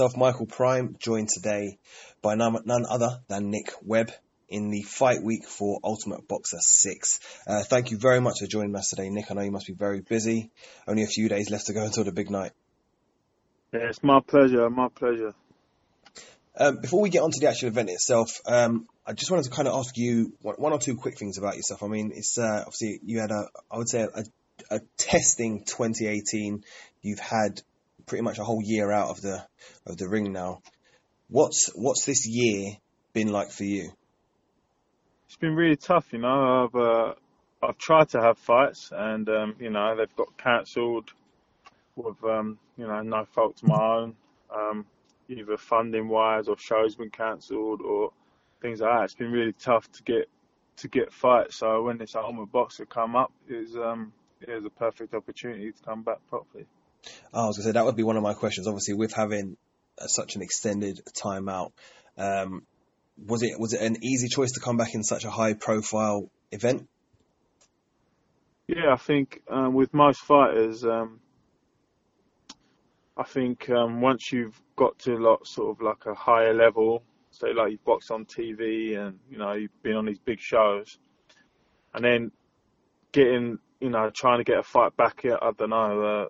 Myself, Michael Prime, joined today by none, none other than Nick Webb in the fight week for Ultimate Boxer 6. Uh, thank you very much for joining us today, Nick. I know you must be very busy. Only a few days left to go until the big night. Yeah, it's my pleasure. My pleasure. Um, before we get onto the actual event itself, um, I just wanted to kind of ask you one, one or two quick things about yourself. I mean, it's uh, obviously you had a, I would say, a, a testing 2018. You've had pretty much a whole year out of the of the ring now. What's what's this year been like for you? It's been really tough, you know. I've uh, I've tried to have fights, and um, you know they've got cancelled with um, you know no fault of my own, um, either funding wise or shows been cancelled or things like that. It's been really tough to get to get fights. So when this Ultimate Boxer come up, is um, it was a perfect opportunity to come back properly. I was going to say that would be one of my questions. Obviously, with having uh, such an extended timeout, um, was it was it an easy choice to come back in such a high profile event? Yeah, I think um, with most fighters, um, I think um, once you've got to lot sort of like a higher level, say like you've boxed on TV and you know you've been on these big shows, and then getting you know trying to get a fight back at I don't know uh,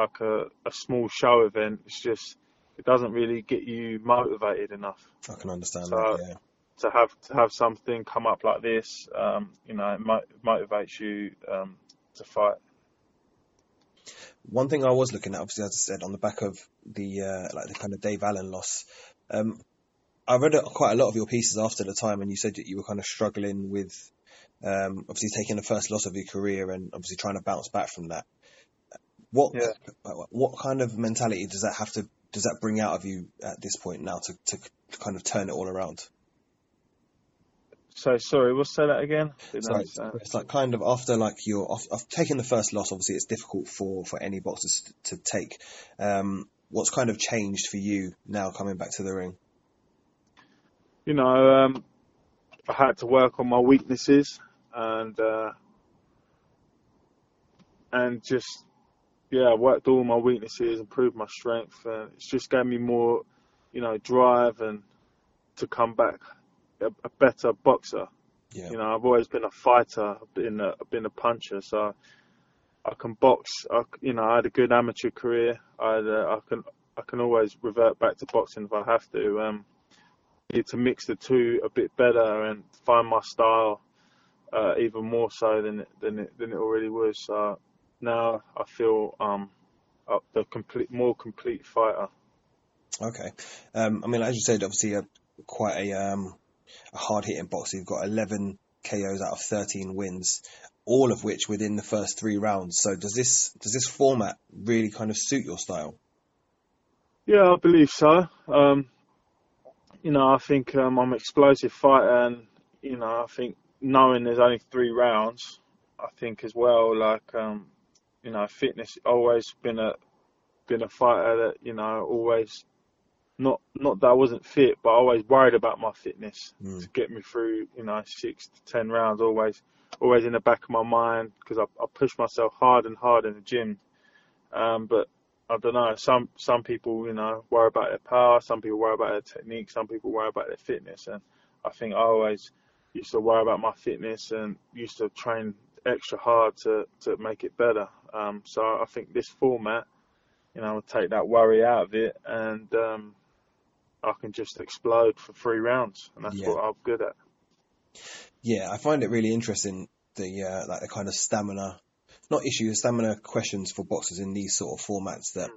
like a, a small show event, it's just it doesn't really get you motivated enough. I can understand So, that. Yeah. To have to have something come up like this, um, you know, it mo- motivates you um, to fight. One thing I was looking at, obviously, as I said, on the back of the uh, like the kind of Dave Allen loss, um, I read quite a lot of your pieces after the time, and you said that you were kind of struggling with um, obviously taking the first loss of your career and obviously trying to bounce back from that. What Yeah. what kind of mentality does that have to does that bring out of you at this point now to, to kind of turn it all around? So sorry, we'll say that again. Didn't it's, like kind of after like you're off, off taking the first loss. Obviously, it's difficult for for any boxers to take. Um, what's kind of changed for you now coming back to the ring? you know, um, I had to work on my weaknesses and uh, and just yeah, I worked all my weaknesses, improved my strength, and it's just gave me more, you know, drive and to come back a, a better boxer. Yeah. You know, I've always been a fighter, I've been a, I've been a puncher, so I can box. I, you know, I had a good amateur career. I had, uh, I can I can always revert back to boxing if I have to. Um, need to mix the two a bit better and find my style uh, even more so than it, than it, than it already was. So now I feel um a, the complete more complete fighter. Okay. Um, I mean, as you said, obviously, a, quite a um, a hard hitting boxer. You've got 11 KOs out of 13 wins, all of which within the first three rounds. So does this does this format really kind of suit your style? Yeah, I believe so. Um, you know, I think um, I'm an explosive fighter, and you know, I think knowing there's only three rounds, I think as well, like um, you know, fitness always been a been a fighter that you know always not not that I wasn't fit, but I always worried about my fitness Mm. to get me through, you know, six to ten rounds. Always, always in the back of my mind because I, I push myself hard and hard in the gym. Um, but I don't know. Some some people, you know, worry about their power. Some people worry about their technique. Some people worry about their fitness. And I think I always used to worry about my fitness and used to train extra hard to to make it better. Um, so I think this format, you know, will take that worry out of it, and um, I can just explode for three rounds, and that's Yeah. what I'm good at. Yeah, I find it really interesting the uh, like the kind of stamina, not issues, stamina questions for boxers in these sort of formats. That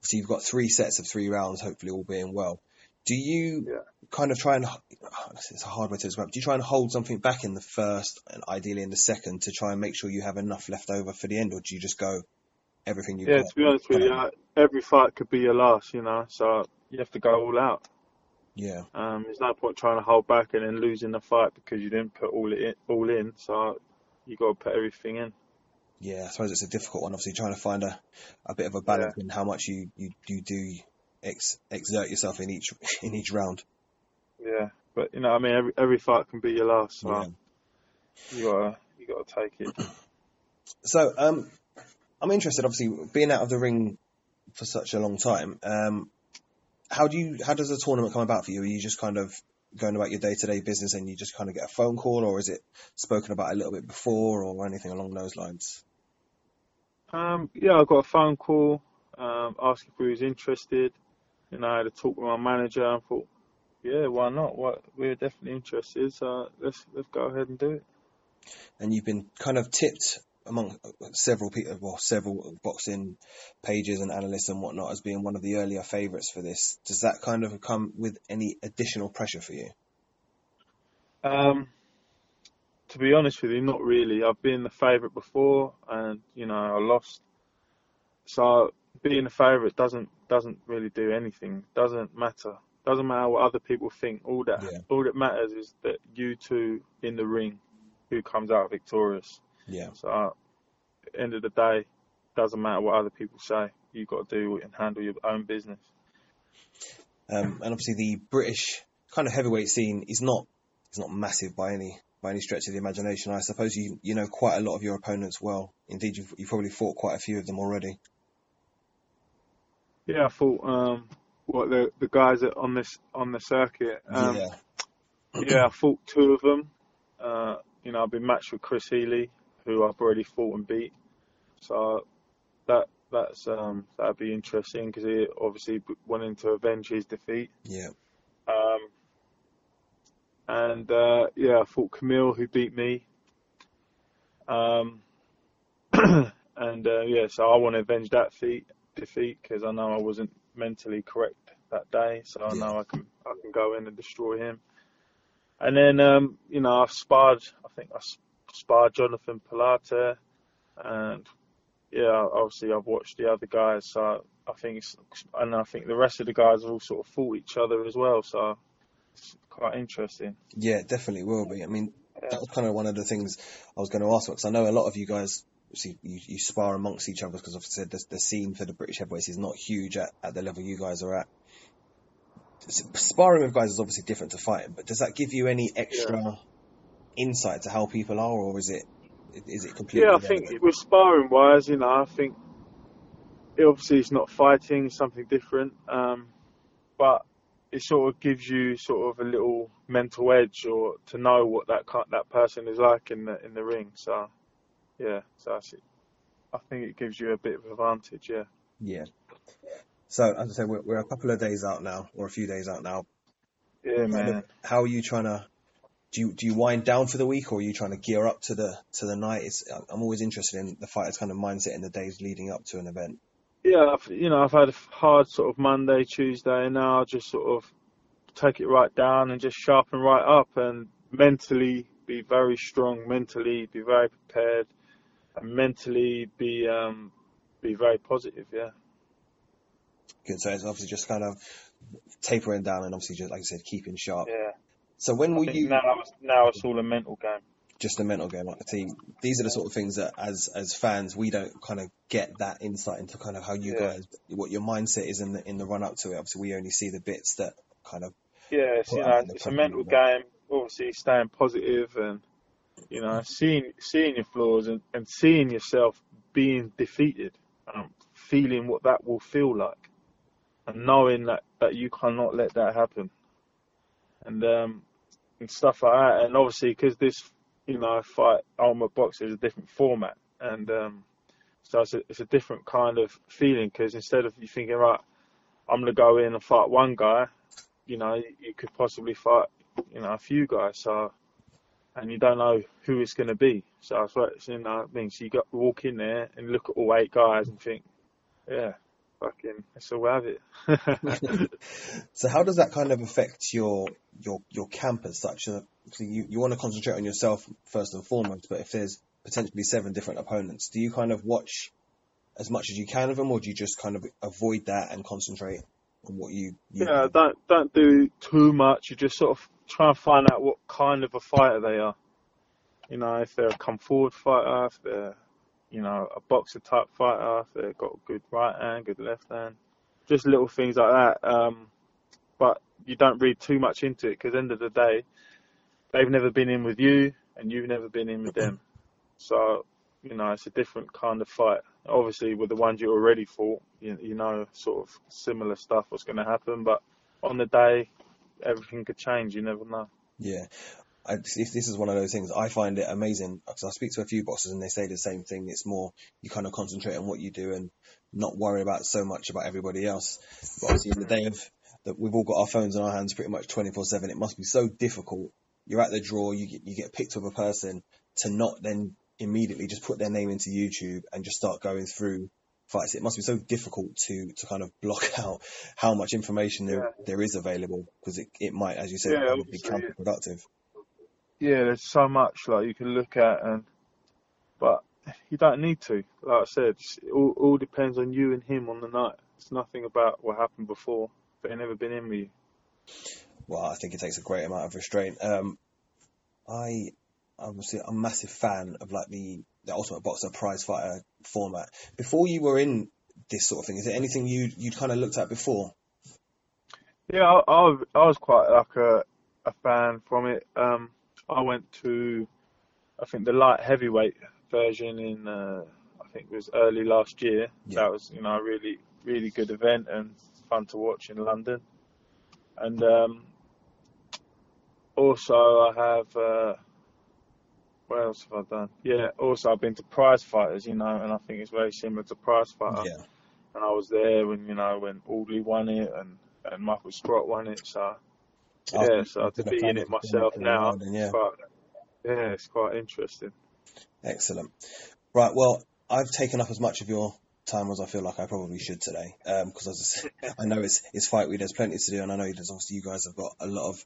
so you've got three sets of three rounds, hopefully all being well. Do you Yeah. Kind of try and it's a hard way to describe. Do you try and hold something back in the first and ideally in the second to try and make sure you have enough left over for the end, or do you just go everything you Yeah, got? Yeah, to be honest with you, uh, every fight could be your last, you know. So you have to go all out. Yeah, Um, there's no point trying to hold back and then losing the fight because you didn't put all it in, all in. So you got to put everything in. yeah. I suppose it's a difficult one. Obviously, trying to find a, a bit of a balance in how much you you, you do ex, exert yourself in each in each round. Yeah, but you know, I mean, every every fight can be your last. So Yeah. you gotta you gotta take it. So, um, I'm interested, obviously, being out of the ring for such a long time. Um, how do you how does a tournament come about for you? Are you just kind of going about your day to day business and you just kind of get a phone call, or is it spoken about a little bit before, or anything along those lines? Um, yeah, I got a phone call um, asking if we was interested. You know, I had a talk with my manager and thought, yeah, why not? What we're definitely interested, so let's let's go ahead and do it. And you've been kind of tipped among several people, well, several boxing pages and analysts and whatnot as being one of the earlier favourites for this. Does that kind of come with any additional pressure for you? Um, to be honest with you, not really. I've been the favourite before, and you know I lost. So being a favourite doesn't doesn't really do anything. Doesn't matter. Doesn't matter what other people think. All that Yeah. all that matters is that you two in the ring, who comes out victorious. Yeah. So at the end of the day, doesn't matter what other people say. You've got to do and handle your own business. Um, and obviously the British kind of heavyweight scene is not is not massive by any by any stretch of the imagination. I suppose you you know quite a lot of your opponents well. Indeed, you've, you've probably fought quite a few of them already. Yeah, I thought um, what the the guys that on this on the circuit. Um, yeah. yeah, I fought two of them. Uh, you know, I've been matched with Chris Healey, who I've already fought and beat. So that that's um, that'd be interesting because he obviously wanting to avenge his defeat. Yeah. Um, and uh, yeah, I fought Kamil, who beat me. Um, and uh, yeah, so I want to avenge that feat, defeat because I know I wasn't mentally correct that day. So I know I can I can go in and destroy him. And then um, you know I've sparred. I think I sparred Jonathan Palata, and yeah, obviously I've watched the other guys. So I think it's and I think the rest of the guys have all sort of fought each other as well. So it's quite interesting. Yeah, definitely will be. I mean, Yeah. that was kind of one of the things I was going to ask because I know a lot of you guys. See, you, you spar amongst each other because I've said the, the scene for the British heavyweights is not huge at, at the level you guys are at. Sparring with guys is obviously different to fighting, but does that give you any extra insight to how people are, or is it is it completely? Yeah, I think with sparring wise, you know, I think it obviously it's not fighting, it's something different. Um, but it sort of gives you sort of a little mental edge or to know what that that person is like in the in the ring. So yeah, so it. I think it gives you a bit of advantage. Yeah. Yeah. So as I said, we're, we're a couple of days out now, or a few days out now. Yeah, man. how are you trying to? Do you do you wind down for the week, or are you trying to gear up to the to the night? It's, I'm always interested in the fighter's kind of mindset in the days leading up to an event. Yeah, I've, you know, I've had a hard sort of Monday, Tuesday, and now I just sort of take it right down and just sharpen right up and mentally be very strong, mentally be very prepared, and mentally be um, be very positive. Yeah. Good. So it's obviously just kind of tapering down and obviously just like I said, keeping sharp. Yeah. So when I think you? now it's, now it's all a mental game. Just a mental game, like the team. These are the sort of things that, as as fans, we don't kind of get that insight into kind of how you Yeah. guys, what your mindset is in the in the run up to it. Obviously, we only see the bits that kind of Yeah, it's, you know, it's a mental game. Obviously, staying positive and you know, seeing seeing your flaws and, and seeing yourself being defeated, and feeling what that will feel like, and knowing that that you cannot let that happen, and um, and stuff like that. And obviously, because this, you know, fight Ultimate Boxer is a different format, and um, so it's a, it's a different kind of feeling. Because instead of you thinking, right, I'm gonna go in and fight one guy, you know, you could possibly fight, you know, a few guys. So, and you don't know who it's going to be. So that's what it's, you know, I mean, so you got walk in there and look at all eight guys and think, yeah, fucking, let's all have it. So how does that kind of affect your your your camp as such? Uh, so you you want to concentrate on yourself first and foremost, but if there's potentially seven different opponents, do you kind of watch as much as you can of them, or do you just kind of avoid that and concentrate on what you? you yeah, don't don't do too much. You just sort of try and find out what kind of a fighter they are. You know, if they're a come forward fighter, if they're, you know, a boxer type fighter, if they've got a good right hand, good left hand, just little things like that. Um, but you don't read too much into it because end of the day, they've never been in with you and you've never been in with them. So, you know, it's a different kind of fight. Obviously, with the ones you already fought, you, you know, sort of similar stuff was going to happen. But on the day, everything could change. You never know. Yeah. I, this is one of those things I find it amazing because I speak to a few boxers and they say the same thing. It's more you kind of concentrate on what you do and not worry about so much about everybody else. But obviously, in the day of that, we've all got our phones in our hands pretty much 24 seven. It must be so difficult. You're at the draw, you get, you get picked with a person to not then immediately just put their name into YouTube and just start going through fights. It must be so difficult to to kind of block out how much information there Yeah. there is available because it, it might, as you said, Yeah, be counterproductive. Yeah, there's so much like you can look at, and but you don't need to. Like I said, it's- it all, all depends on you and him on the night. It's nothing about what happened before. But They never been in with you. Well, I think it takes a great amount of restraint. Um, I obviously I'm a massive fan of like the the Ultimate Boxer prize fighter format. Before you were in this sort of thing, is there anything you you'd kind of looked at before? Yeah, I, I, was- I was quite like a, a fan from it. Um, I went to, I think the light heavyweight version in, uh, I think it was early last year. Yeah. That was, you know, a really, really good event and fun to watch in London. And um, also I have, uh, what else have I done? Yeah, also I've been to prize fighters, you know, and I think it's very similar to prize fighter Yeah, and I was there when you know when Audley won it and and Michael Sprott won it. So oh, yeah, so to be in it myself now, And yeah, but yeah, it's quite interesting. excellent. Right, well, I've taken up as much of your time as I feel like I probably should today, um, because as I, I know it's it's fight week. There's plenty to do, and I know there's obviously you guys have got a lot of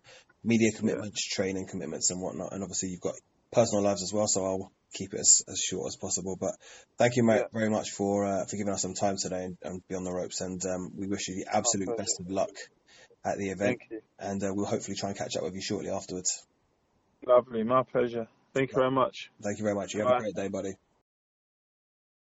media commitments, training commitments, and whatnot, and obviously you've got personal lives as well. So I'll keep it as, as short as possible. But thank you, mate, Yeah. very much for uh, for giving us some time today and, and be on the ropes. And um, we wish you the absolute best of luck at the event, Thank you. and uh, we'll hopefully try and catch up with you shortly afterwards. Lovely, my pleasure. Thank you very much. Thank you very much. You have a great day, buddy.